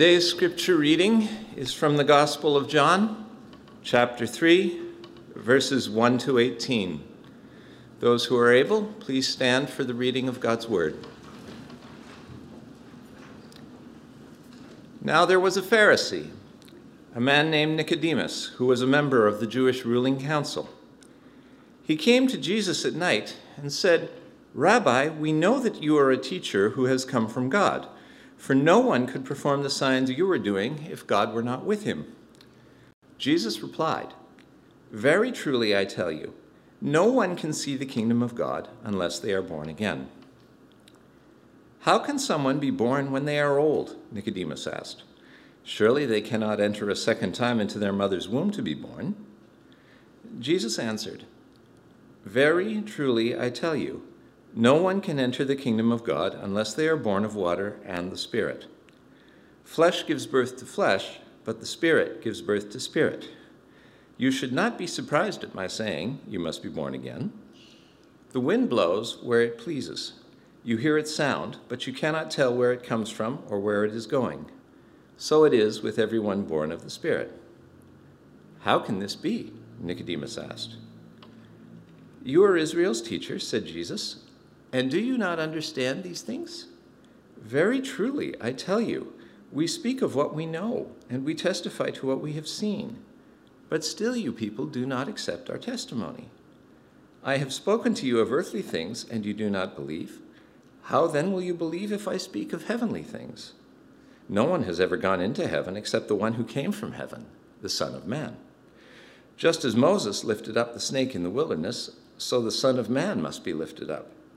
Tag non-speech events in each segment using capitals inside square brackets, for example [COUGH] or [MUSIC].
Today's scripture reading is from the Gospel of John, chapter 3, verses 1 to 18. Those who are able, please stand for the reading of God's word. Now there was a Pharisee, a man named Nicodemus, who was a member of the Jewish ruling council. He came to Jesus at night and said, Rabbi, we know that you are a teacher who has come from God for no one could perform the signs you were doing if God were not with him. Jesus replied, Very truly I tell you, no one can see the kingdom of God unless they are born again. How can someone be born when they are old? Nicodemus asked. Surely they cannot enter a second time into their mother's womb to be born. Jesus answered, Very truly I tell you, no one can enter the kingdom of God unless they are born of water and the Spirit. Flesh gives birth to flesh, but the Spirit gives birth to spirit. You should not be surprised at my saying, You must be born again. The wind blows where it pleases. You hear its sound, but you cannot tell where it comes from or where it is going. So it is with everyone born of the Spirit. How can this be? Nicodemus asked. You are Israel's teacher, said Jesus. And do you not understand these things? Very truly, I tell you, we speak of what we know, and we testify to what we have seen. But still, you people do not accept our testimony. I have spoken to you of earthly things, and you do not believe. How then will you believe if I speak of heavenly things? No one has ever gone into heaven except the one who came from heaven, the Son of Man. Just as Moses lifted up the snake in the wilderness, so the Son of Man must be lifted up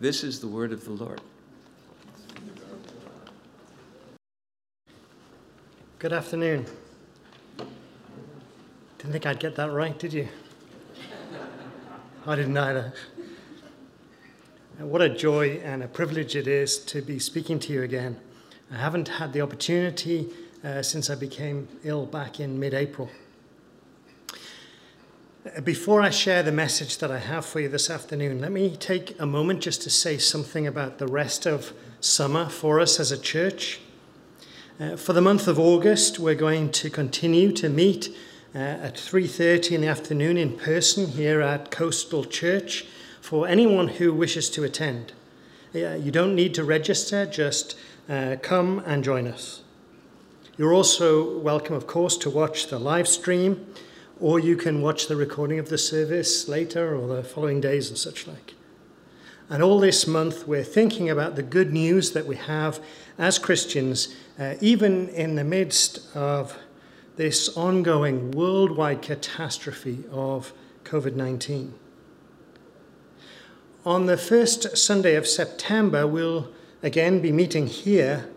This is the word of the Lord. Good afternoon. Didn't think I'd get that right, did you? I didn't either. What a joy and a privilege it is to be speaking to you again. I haven't had the opportunity uh, since I became ill back in mid April. Before I share the message that I have for you this afternoon, let me take a moment just to say something about the rest of summer for us as a church. Uh, for the month of August, we're going to continue to meet uh, at 3:30 in the afternoon in person here at Coastal Church for anyone who wishes to attend. Uh, you don't need to register, just uh, come and join us. You're also welcome, of course, to watch the live stream or you can watch the recording of the service later or the following days and such like. And all this month, we're thinking about the good news that we have as Christians, uh, even in the midst of this ongoing worldwide catastrophe of COVID 19. On the first Sunday of September, we'll again be meeting here,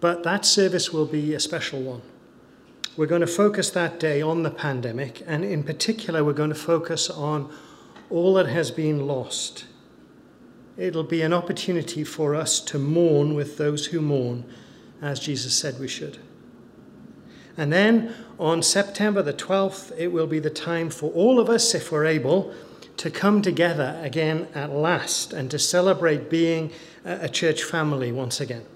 but that service will be a special one. We're going to focus that day on the pandemic, and in particular, we're going to focus on all that has been lost. It'll be an opportunity for us to mourn with those who mourn, as Jesus said we should. And then on September the 12th, it will be the time for all of us, if we're able, to come together again at last and to celebrate being a church family once again.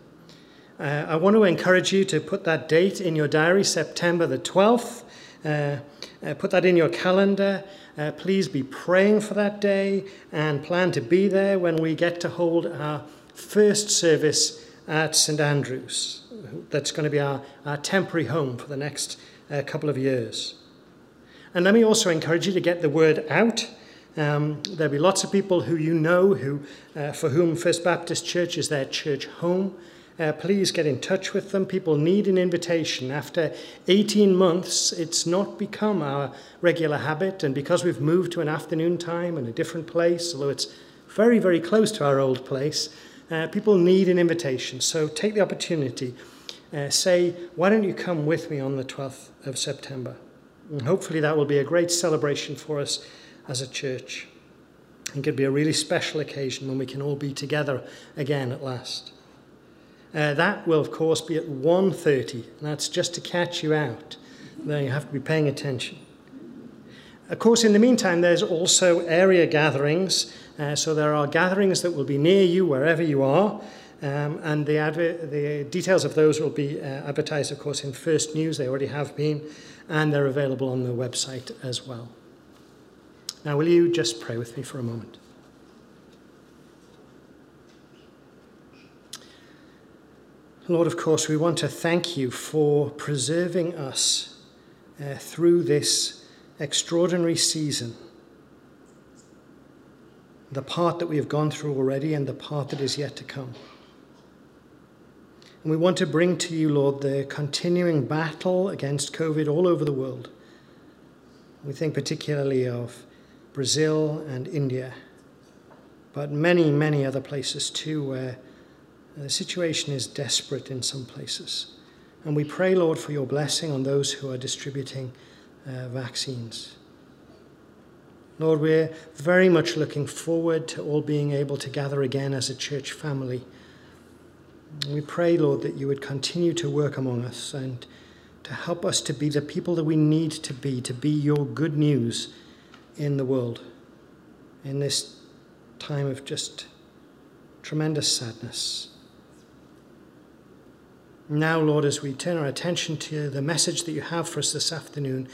Uh, I want to encourage you to put that date in your diary, September the 12th. Uh, uh, put that in your calendar. Uh, please be praying for that day and plan to be there when we get to hold our first service at St Andrews. That's going to be our, our temporary home for the next uh, couple of years. And let me also encourage you to get the word out. Um, there'll be lots of people who you know who, uh, for whom First Baptist Church is their church home uh, please get in touch with them. People need an invitation. After 18 months, it's not become our regular habit, and because we've moved to an afternoon time and a different place, although it's very, very close to our old place, uh, people need an invitation. So take the opportunity. uh, say, Why don't you come with me on the 12th of September? And hopefully, that will be a great celebration for us as a church. I think It could be a really special occasion when we can all be together again at last. Uh, that will, of course, be at 1.30, that's just to catch you out. Then you have to be paying attention. Of course, in the meantime, there's also area gatherings. Uh, so there are gatherings that will be near you wherever you are. Um, and the, the details of those will be uh, advertised, of course, in First News. They already have been, and they're available on the website as well. Now, will you just pray with me for a moment? Lord, of course, we want to thank you for preserving us uh, through this extraordinary season. The part that we have gone through already and the part that is yet to come. And we want to bring to you, Lord, the continuing battle against COVID all over the world. We think particularly of Brazil and India, but many, many other places too, where the situation is desperate in some places. And we pray, Lord, for your blessing on those who are distributing uh, vaccines. Lord, we're very much looking forward to all being able to gather again as a church family we pray, Lord, that you would continue to work among us and to help us to be the people that we need to be, to be your good news in the world in this time of just tremendous sadness. Now, Lord, as we turn our attention to the message that you have for us this afternoon,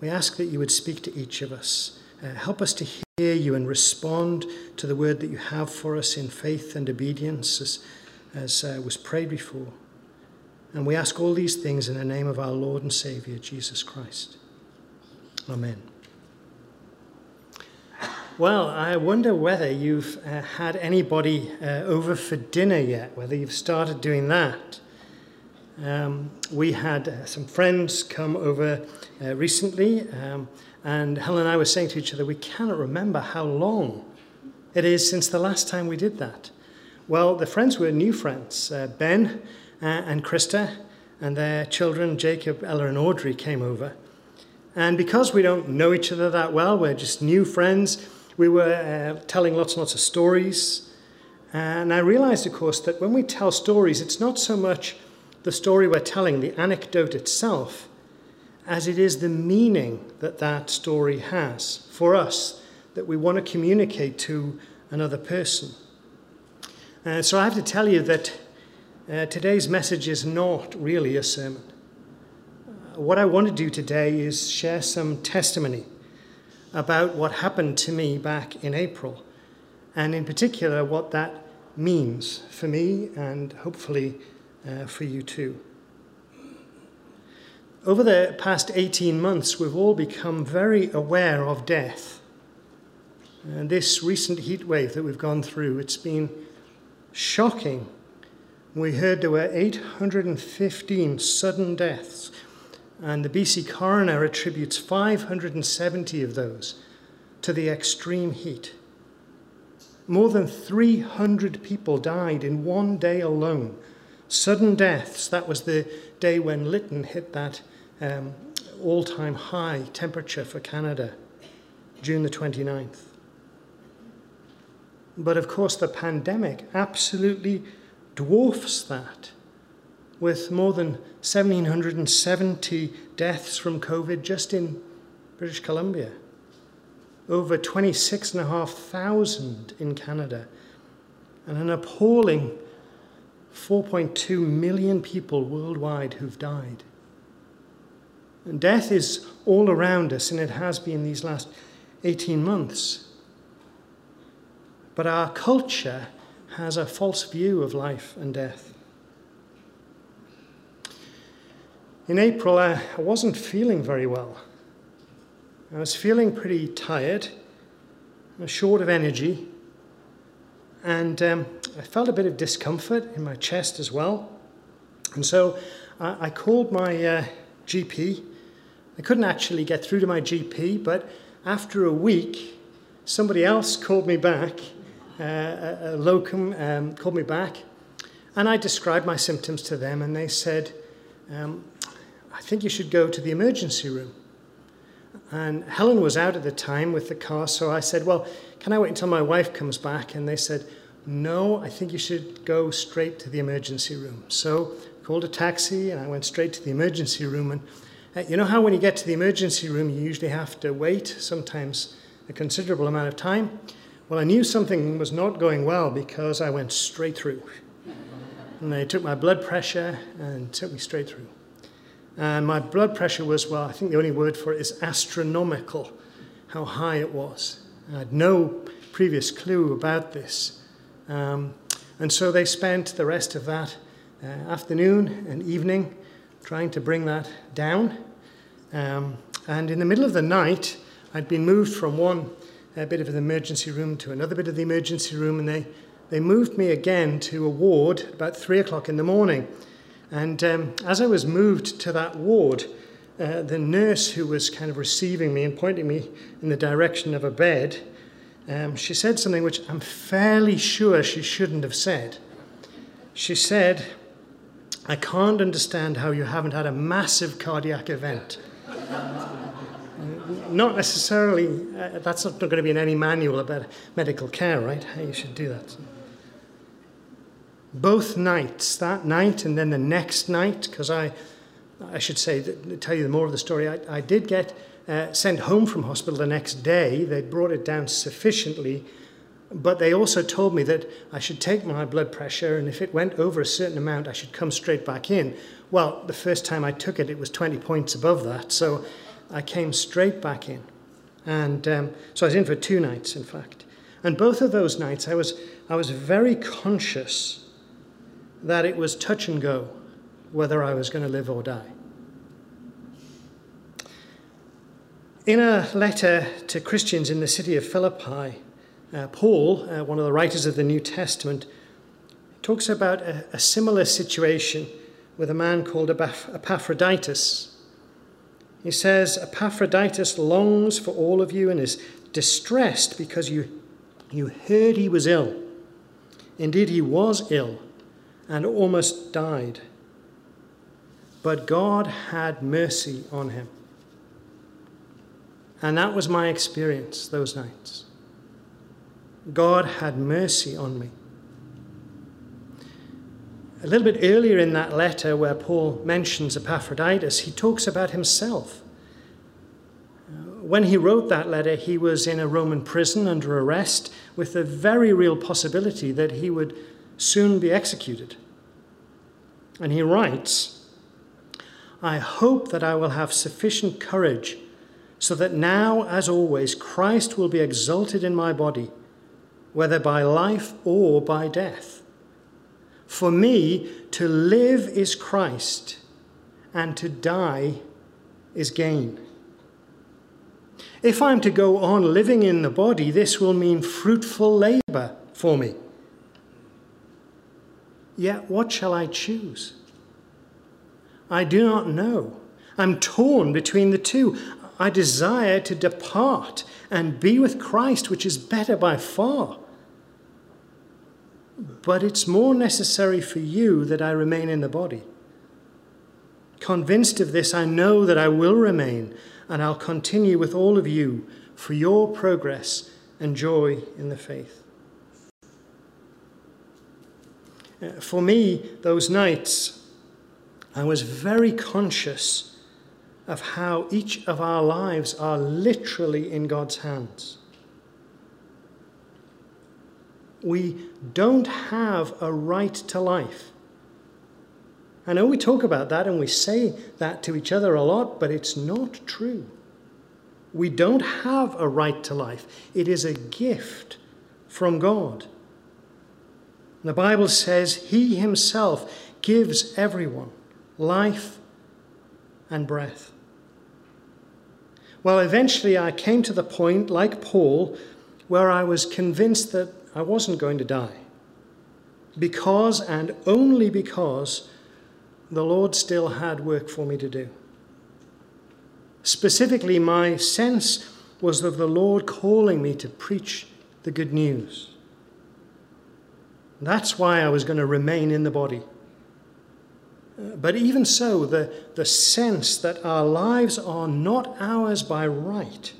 we ask that you would speak to each of us. Uh, help us to hear you and respond to the word that you have for us in faith and obedience as as uh, was prayed before. And we ask all these things in the name of our Lord and Savior, Jesus Christ. Amen. Well, I wonder whether you've uh, had anybody uh, over for dinner yet, whether you've started doing that. Um, we had uh, some friends come over uh, recently, um, and Helen and I were saying to each other, we cannot remember how long it is since the last time we did that. Well, the friends were new friends. Uh, ben uh, and Krista and their children, Jacob, Ella, and Audrey, came over. And because we don't know each other that well, we're just new friends, we were uh, telling lots and lots of stories. And I realized, of course, that when we tell stories, it's not so much the story we're telling, the anecdote itself, as it is the meaning that that story has for us that we want to communicate to another person. Uh, so I have to tell you that uh, today's message is not really a sermon. Uh, what I want to do today is share some testimony about what happened to me back in April, and in particular, what that means for me and hopefully uh, for you too. Over the past 18 months, we've all become very aware of death. And this recent heat wave that we've gone through, it's been shocking. We heard there were 815 sudden deaths, and the BC coroner attributes 570 of those to the extreme heat. More than 300 people died in one day alone. Sudden deaths, that was the day when Lytton hit that um, all time high temperature for Canada, June the 29th. But of course, the pandemic absolutely dwarfs that, with more than 1,770 deaths from COVID just in British Columbia, over 26,500 in Canada, and an appalling 4.2 million people worldwide who've died. And death is all around us, and it has been these last 18 months. But our culture has a false view of life and death. In April, I, wasn't feeling very well. I was feeling pretty tired, short of energy, and um, I felt a bit of discomfort in my chest as well. And so I, I called my uh, GP. I couldn't actually get through to my GP, but after a week, somebody else called me back uh, a, locum um, called me back And I described my symptoms to them, and they said, um, I think you should go to the emergency room. And Helen was out at the time with the car, so I said, Well, can I wait until my wife comes back? And they said, No, I think you should go straight to the emergency room. So I called a taxi and I went straight to the emergency room. And uh, you know how when you get to the emergency room, you usually have to wait, sometimes a considerable amount of time? Well, I knew something was not going well because I went straight through. And they took my blood pressure and took me straight through. And my blood pressure was, well, I think the only word for it is astronomical, how high it was. I had no previous clue about this. Um, and so they spent the rest of that uh, afternoon and evening trying to bring that down. Um, and in the middle of the night, I'd been moved from one uh, bit of the emergency room to another bit of the emergency room, and they, they moved me again to a ward about three o'clock in the morning. And um, as I was moved to that ward, uh, the nurse who was kind of receiving me and pointing me in the direction of a bed, um, she said something which I'm fairly sure she shouldn't have said. She said, I can't understand how you haven't had a massive cardiac event. [LAUGHS] not necessarily, uh, that's not going to be in any manual about medical care, right? How you should do that. Both nights, that night and then the next night, because I, I should say, tell you more of the story, I, I did get uh, sent home from hospital the next day. They brought it down sufficiently, but they also told me that I should take my blood pressure, and if it went over a certain amount, I should come straight back in. Well, the first time I took it, it was 20 points above that, so I came straight back in. And um, so I was in for two nights, in fact. And both of those nights, I was, I was very conscious that it was touch and go whether I was going to live or die. In a letter to Christians in the city of Philippi, uh, Paul, uh, one of the writers of the New Testament, talks about a, a similar situation with a man called Epaphroditus. He says, Epaphroditus longs for all of you and is distressed because you, you heard he was ill. Indeed, he was ill and almost died. But God had mercy on him. And that was my experience those nights. God had mercy on me. A little bit earlier in that letter, where Paul mentions Epaphroditus, he talks about himself. When he wrote that letter, he was in a Roman prison under arrest with the very real possibility that he would soon be executed. And he writes, I hope that I will have sufficient courage so that now, as always, Christ will be exalted in my body, whether by life or by death. For me, to live is Christ, and to die is gain. If I'm to go on living in the body, this will mean fruitful labor for me. Yet what shall I choose? I do not know. I'm torn between the two. I desire to depart and be with Christ, which is better by far. But it's more necessary for you that I remain in the body. Convinced of this, I know that I will remain and I'll continue with all of you for your progress and joy in the faith. Uh, Uh, for me, those nights, I was very conscious of how each of our lives are literally in God's hands. We don't have a right to life. I know we talk about that and we say that to each other a lot, but it's not true. We don't have a right to life, it is a gift from God. The Bible says He Himself gives everyone life and breath. Well, eventually I came to the point, like Paul, where I was convinced that I wasn't going to die. Because and only because the Lord still had work for me to do. Specifically, my sense was of the Lord calling me to preach the good news. That's why I was going to remain in the body. Uh, but even so, the, the sense that our lives are not ours by right,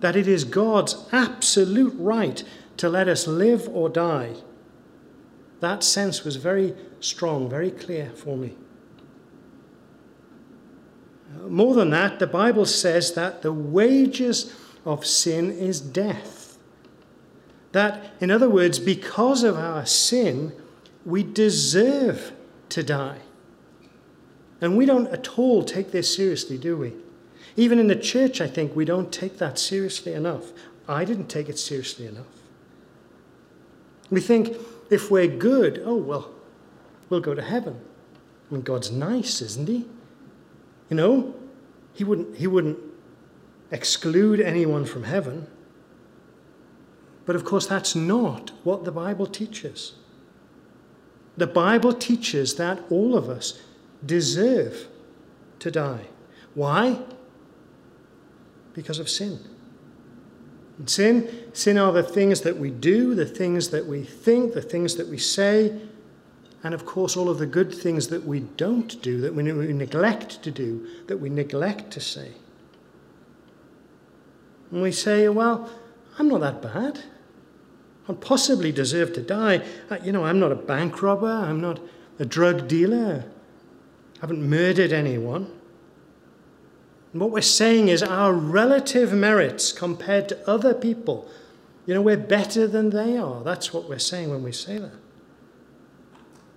that it is God's absolute right to let us live or die, that sense was very strong, very clear for me. Uh, more than that, the Bible says that the wages of sin is death. That, in other words, because of our sin, we deserve to die. And we don't at all take this seriously, do we? Even in the church, I think we don't take that seriously enough. I didn't take it seriously enough. We think if we're good, oh, well, we'll go to heaven. I mean, God's nice, isn't he? You know, he wouldn't, he wouldn't exclude anyone from heaven. But of course, that's not what the Bible teaches. The Bible teaches that all of us deserve to die. Why? Because of sin. And sin, sin are the things that we do, the things that we think, the things that we say, and of course, all of the good things that we don't do, that we neglect to do, that we neglect to say. And we say, well, I'm not that bad. I possibly deserve to die. Uh, you know, I'm not a bank robber. I'm not a drug dealer. I haven't murdered anyone. And what we're saying is our relative merits compared to other people, you know, we're better than they are. That's what we're saying when we say that.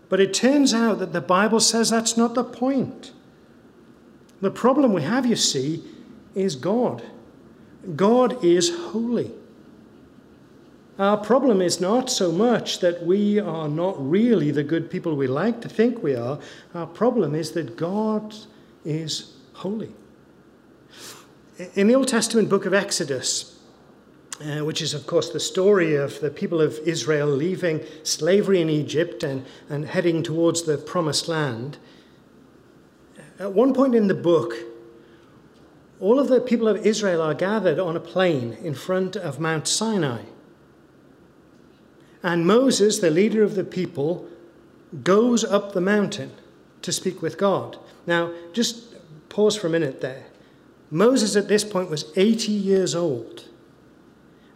But it turns out that the Bible says that's not the point. The problem we have, you see, is God. God is holy. Our problem is not so much that we are not really the good people we like to think we are. Our problem is that God is holy. In the Old Testament book of Exodus, uh, which is, of course, the story of the people of Israel leaving slavery in Egypt and, and heading towards the promised land. At one point in the book, all of the people of Israel are gathered on a plain in front of Mount Sinai. And Moses, the leader of the people, goes up the mountain to speak with God. Now, just pause for a minute there. Moses at this point was 80 years old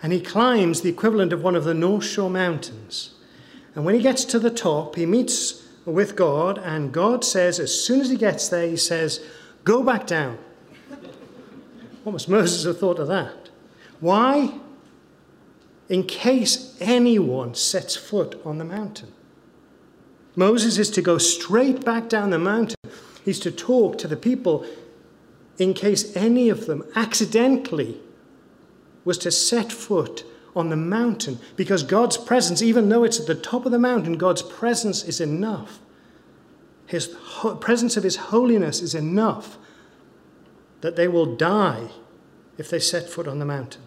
and he climbs the equivalent of one of the North Shore Mountains. And when he gets to the top, he meets with God, and God says, as soon as he gets there, he says, Go back down. [LAUGHS] What must Moses have thought of that? Why? In case anyone sets foot on the mountain. Moses is to go straight back down the mountain. He's to talk to the people in case any of them accidentally was to set foot on the mountain because God's presence, even though it's at the top of the mountain, God's presence is enough. His ho- presence of His holiness is enough that they will die if they set foot on the mountain.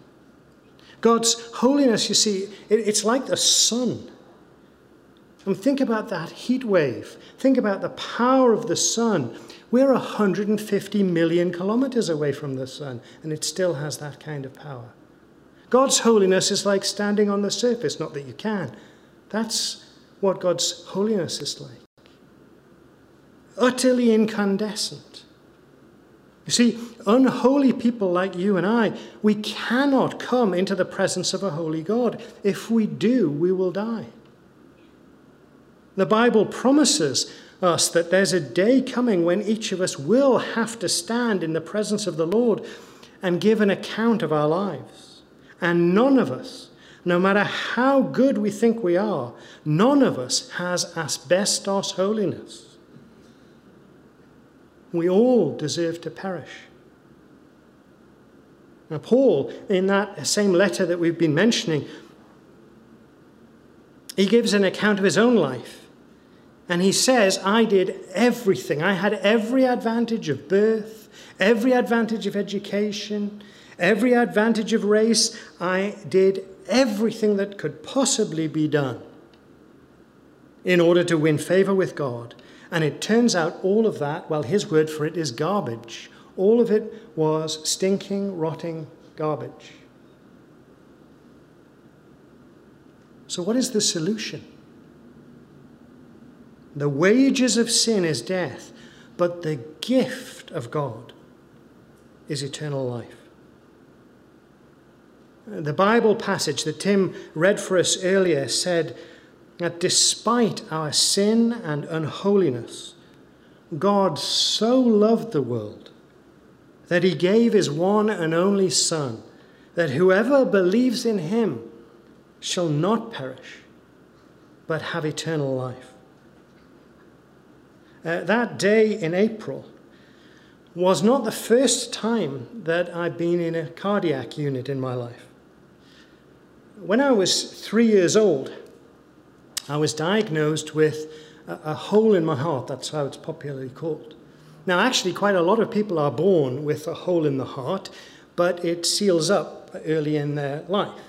God's holiness, you see, it, it's like the sun. And think about that heat wave. Think about the power of the sun. We're 150 million kilometers away from the sun, and it still has that kind of power. God's holiness is like standing on the surface, not that you can. That's what God's holiness is like. Utterly incandescent. You see, unholy people like you and I, we cannot come into the presence of a holy God. If we do, we will die. The Bible promises us that there's a day coming when each of us will have to stand in the presence of the Lord and give an account of our lives. And none of us, no matter how good we think we are, none of us has asbestos holiness. We all deserve to perish. Now, Paul, in that same letter that we've been mentioning, he gives an account of his own life. And he says, I did everything. I had every advantage of birth, every advantage of education, every advantage of race. I did everything that could possibly be done in order to win favor with God. And it turns out all of that, well, his word for it is garbage. All of it was stinking, rotting garbage. So, what is the solution? The wages of sin is death, but the gift of God is eternal life. The Bible passage that Tim read for us earlier said that despite our sin and unholiness, God so loved the world that he gave his one and only Son, that whoever believes in him shall not perish, but have eternal life. Uh, that day in April was not the first time that I'd been in a cardiac unit in my life. When I was three years old, I was diagnosed with a, a hole in my heart. That's how it's popularly called. Now, actually, quite a lot of people are born with a hole in the heart, but it seals up early in their life.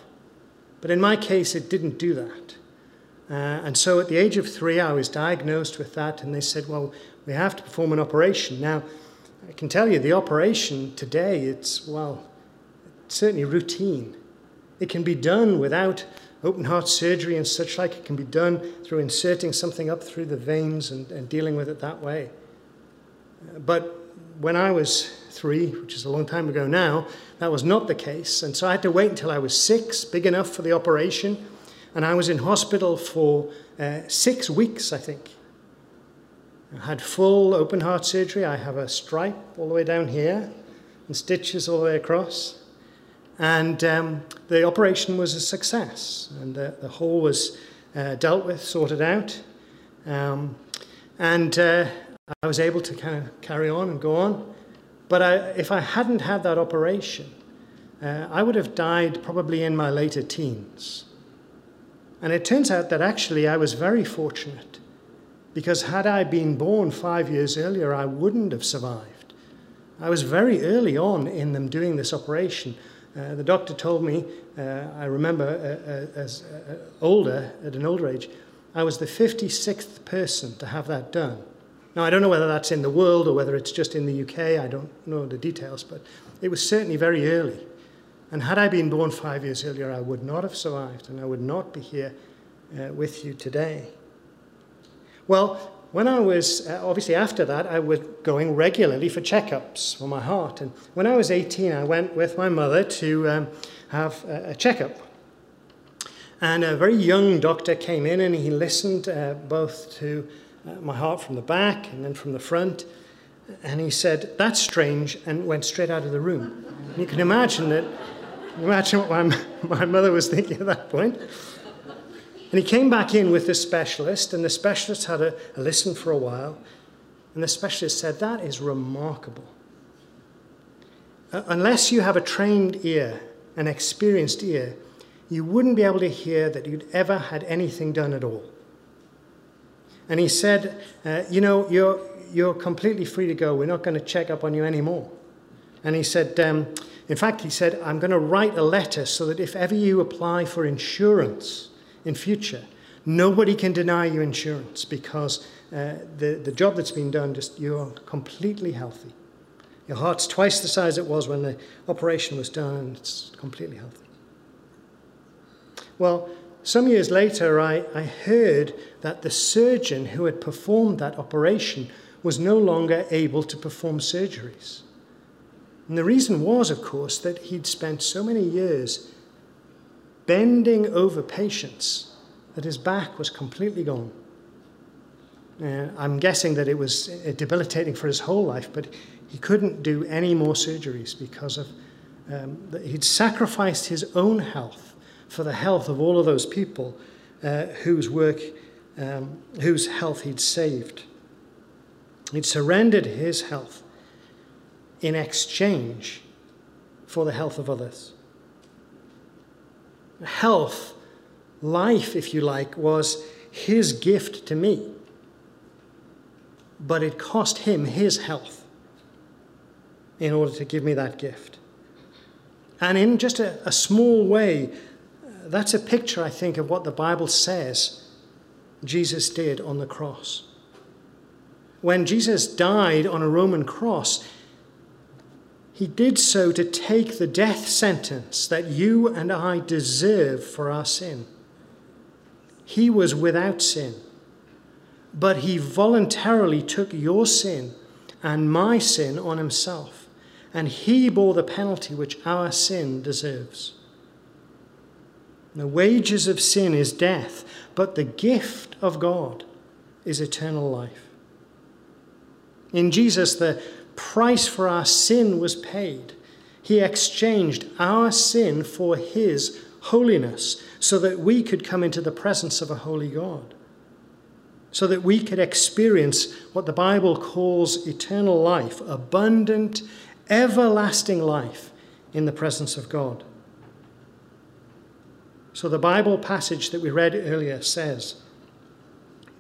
But in my case, it didn't do that. Uh, and so at the age of three, I was diagnosed with that, and they said, well, we have to perform an operation. Now, I can tell you the operation today, it's, well, certainly routine. It can be done without open heart surgery and such like. It can be done through inserting something up through the veins and, and dealing with it that way. But when I was three, which is a long time ago now, that was not the case. And so I had to wait until I was six, big enough for the operation. And I was in hospital for uh, six weeks, I think. I had full open heart surgery. I have a stripe all the way down here and stitches all the way across. And um, the operation was a success, and the, the hole was uh, dealt with, sorted out. Um, and uh, I was able to kind of carry on and go on. But I, if I hadn't had that operation, uh, I would have died probably in my later teens. And it turns out that actually I was very fortunate because had I been born five years earlier, I wouldn't have survived. I was very early on in them doing this operation. Uh, the doctor told me, uh, I remember uh, uh as uh, older, at an older age, I was the 56th person to have that done. Now, I don't know whether that's in the world or whether it's just in the UK, I don't know the details, but it was certainly very early. And had I been born five years earlier, I would not have survived and I would not be here uh, with you today. Well, when I was, uh, obviously after that, I was going regularly for checkups for my heart. And when I was 18, I went with my mother to um, have a, a, checkup. And a very young doctor came in and he listened uh, both to uh, my heart from the back and then from the front. And he said, That's strange, and went straight out of the room. And you can imagine that, imagine what my, [LAUGHS] my mother was thinking at that point. And he came back in with the specialist, and the specialist had a, a listen for a while. And the specialist said, That is remarkable. Uh, unless you have a trained ear, an experienced ear, you wouldn't be able to hear that you'd ever had anything done at all. And he said, uh, You know, you're, you're completely free to go. We're not going to check up on you anymore. And he said, um, In fact, he said, I'm going to write a letter so that if ever you apply for insurance, in future. Nobody can deny you insurance because uh, the, the job that's been done, just you're completely healthy. Your heart's twice the size it was when the operation was done, and it's completely healthy. Well, some years later, I, I heard that the surgeon who had performed that operation was no longer able to perform surgeries. And the reason was, of course, that he'd spent so many years bending over patients that his back was completely gone. Uh, I'm guessing that it was uh, debilitating for his whole life, but he couldn't do any more surgeries because of um, he'd sacrificed his own health for the health of all of those people uh, whose work, um, whose health he'd saved. He'd surrendered his health in exchange for the health of others health, life, if you like, was his gift to me. But it cost him his health in order to give me that gift. And in just a, a small way, that's a picture, I think, of what the Bible says Jesus did on the cross. When Jesus died on a Roman cross, he did so to take the death sentence that you and I deserve for our sin. He was without sin, but he voluntarily took your sin and my sin on himself, and he bore the penalty which our sin deserves. The wages of sin is death, but the gift of God is eternal life. In Jesus, the price for our sin was paid. He exchanged our sin for his holiness so that we could come into the presence of a holy God, so that we could experience what the Bible calls eternal life, abundant, everlasting life in the presence of God. So the Bible passage that we read earlier says,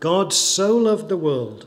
God so loved the world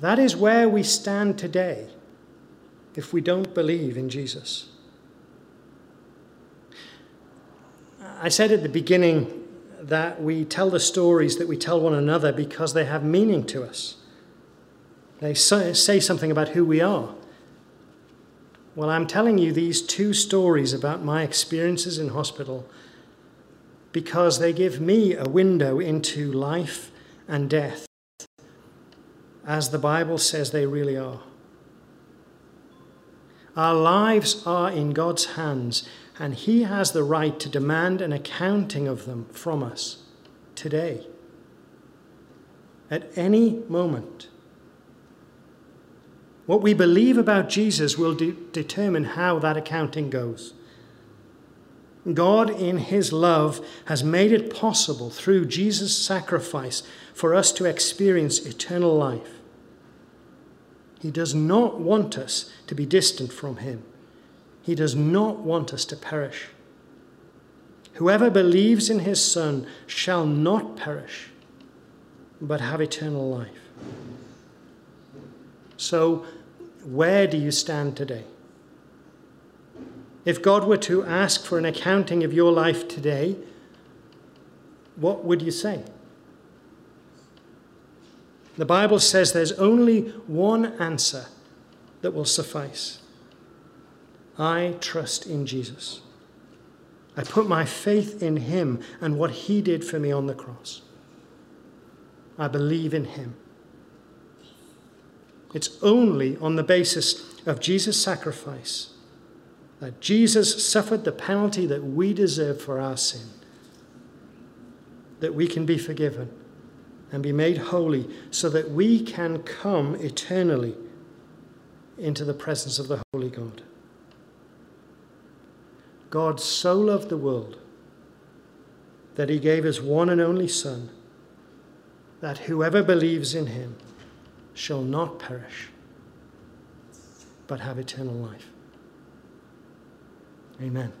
That is where we stand today if we don't believe in Jesus. I said at the beginning that we tell the stories that we tell one another because they have meaning to us. They say something about who we are. Well, I'm telling you these two stories about my experiences in hospital because they give me a window into life and death as the Bible says they really are. Our lives are in God's hands, and He has the right to demand an accounting of them from us today, at any moment. What we believe about Jesus will de- determine how that accounting goes. God, in His love, has made it possible through Jesus' sacrifice for us to experience eternal life. He does not want us to be distant from Him. He does not want us to perish. Whoever believes in His Son shall not perish, but have eternal life. So, where do you stand today? If God were to ask for an accounting of your life today, what would you say? The Bible says there's only one answer that will suffice I trust in Jesus. I put my faith in him and what he did for me on the cross. I believe in him. It's only on the basis of Jesus' sacrifice that Jesus suffered the penalty that we deserve for our sin, that we can be forgiven and be made holy so that we can come eternally into the presence of the Holy God. God so loved the world that he gave his one and only Son, that whoever believes in him shall not perish, but have eternal life. Amen.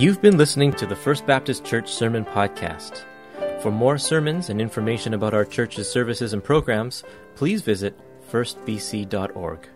You've been listening to the First Baptist Church Sermon Podcast. For more sermons and information about our church's services and programs, please visit firstbc.org.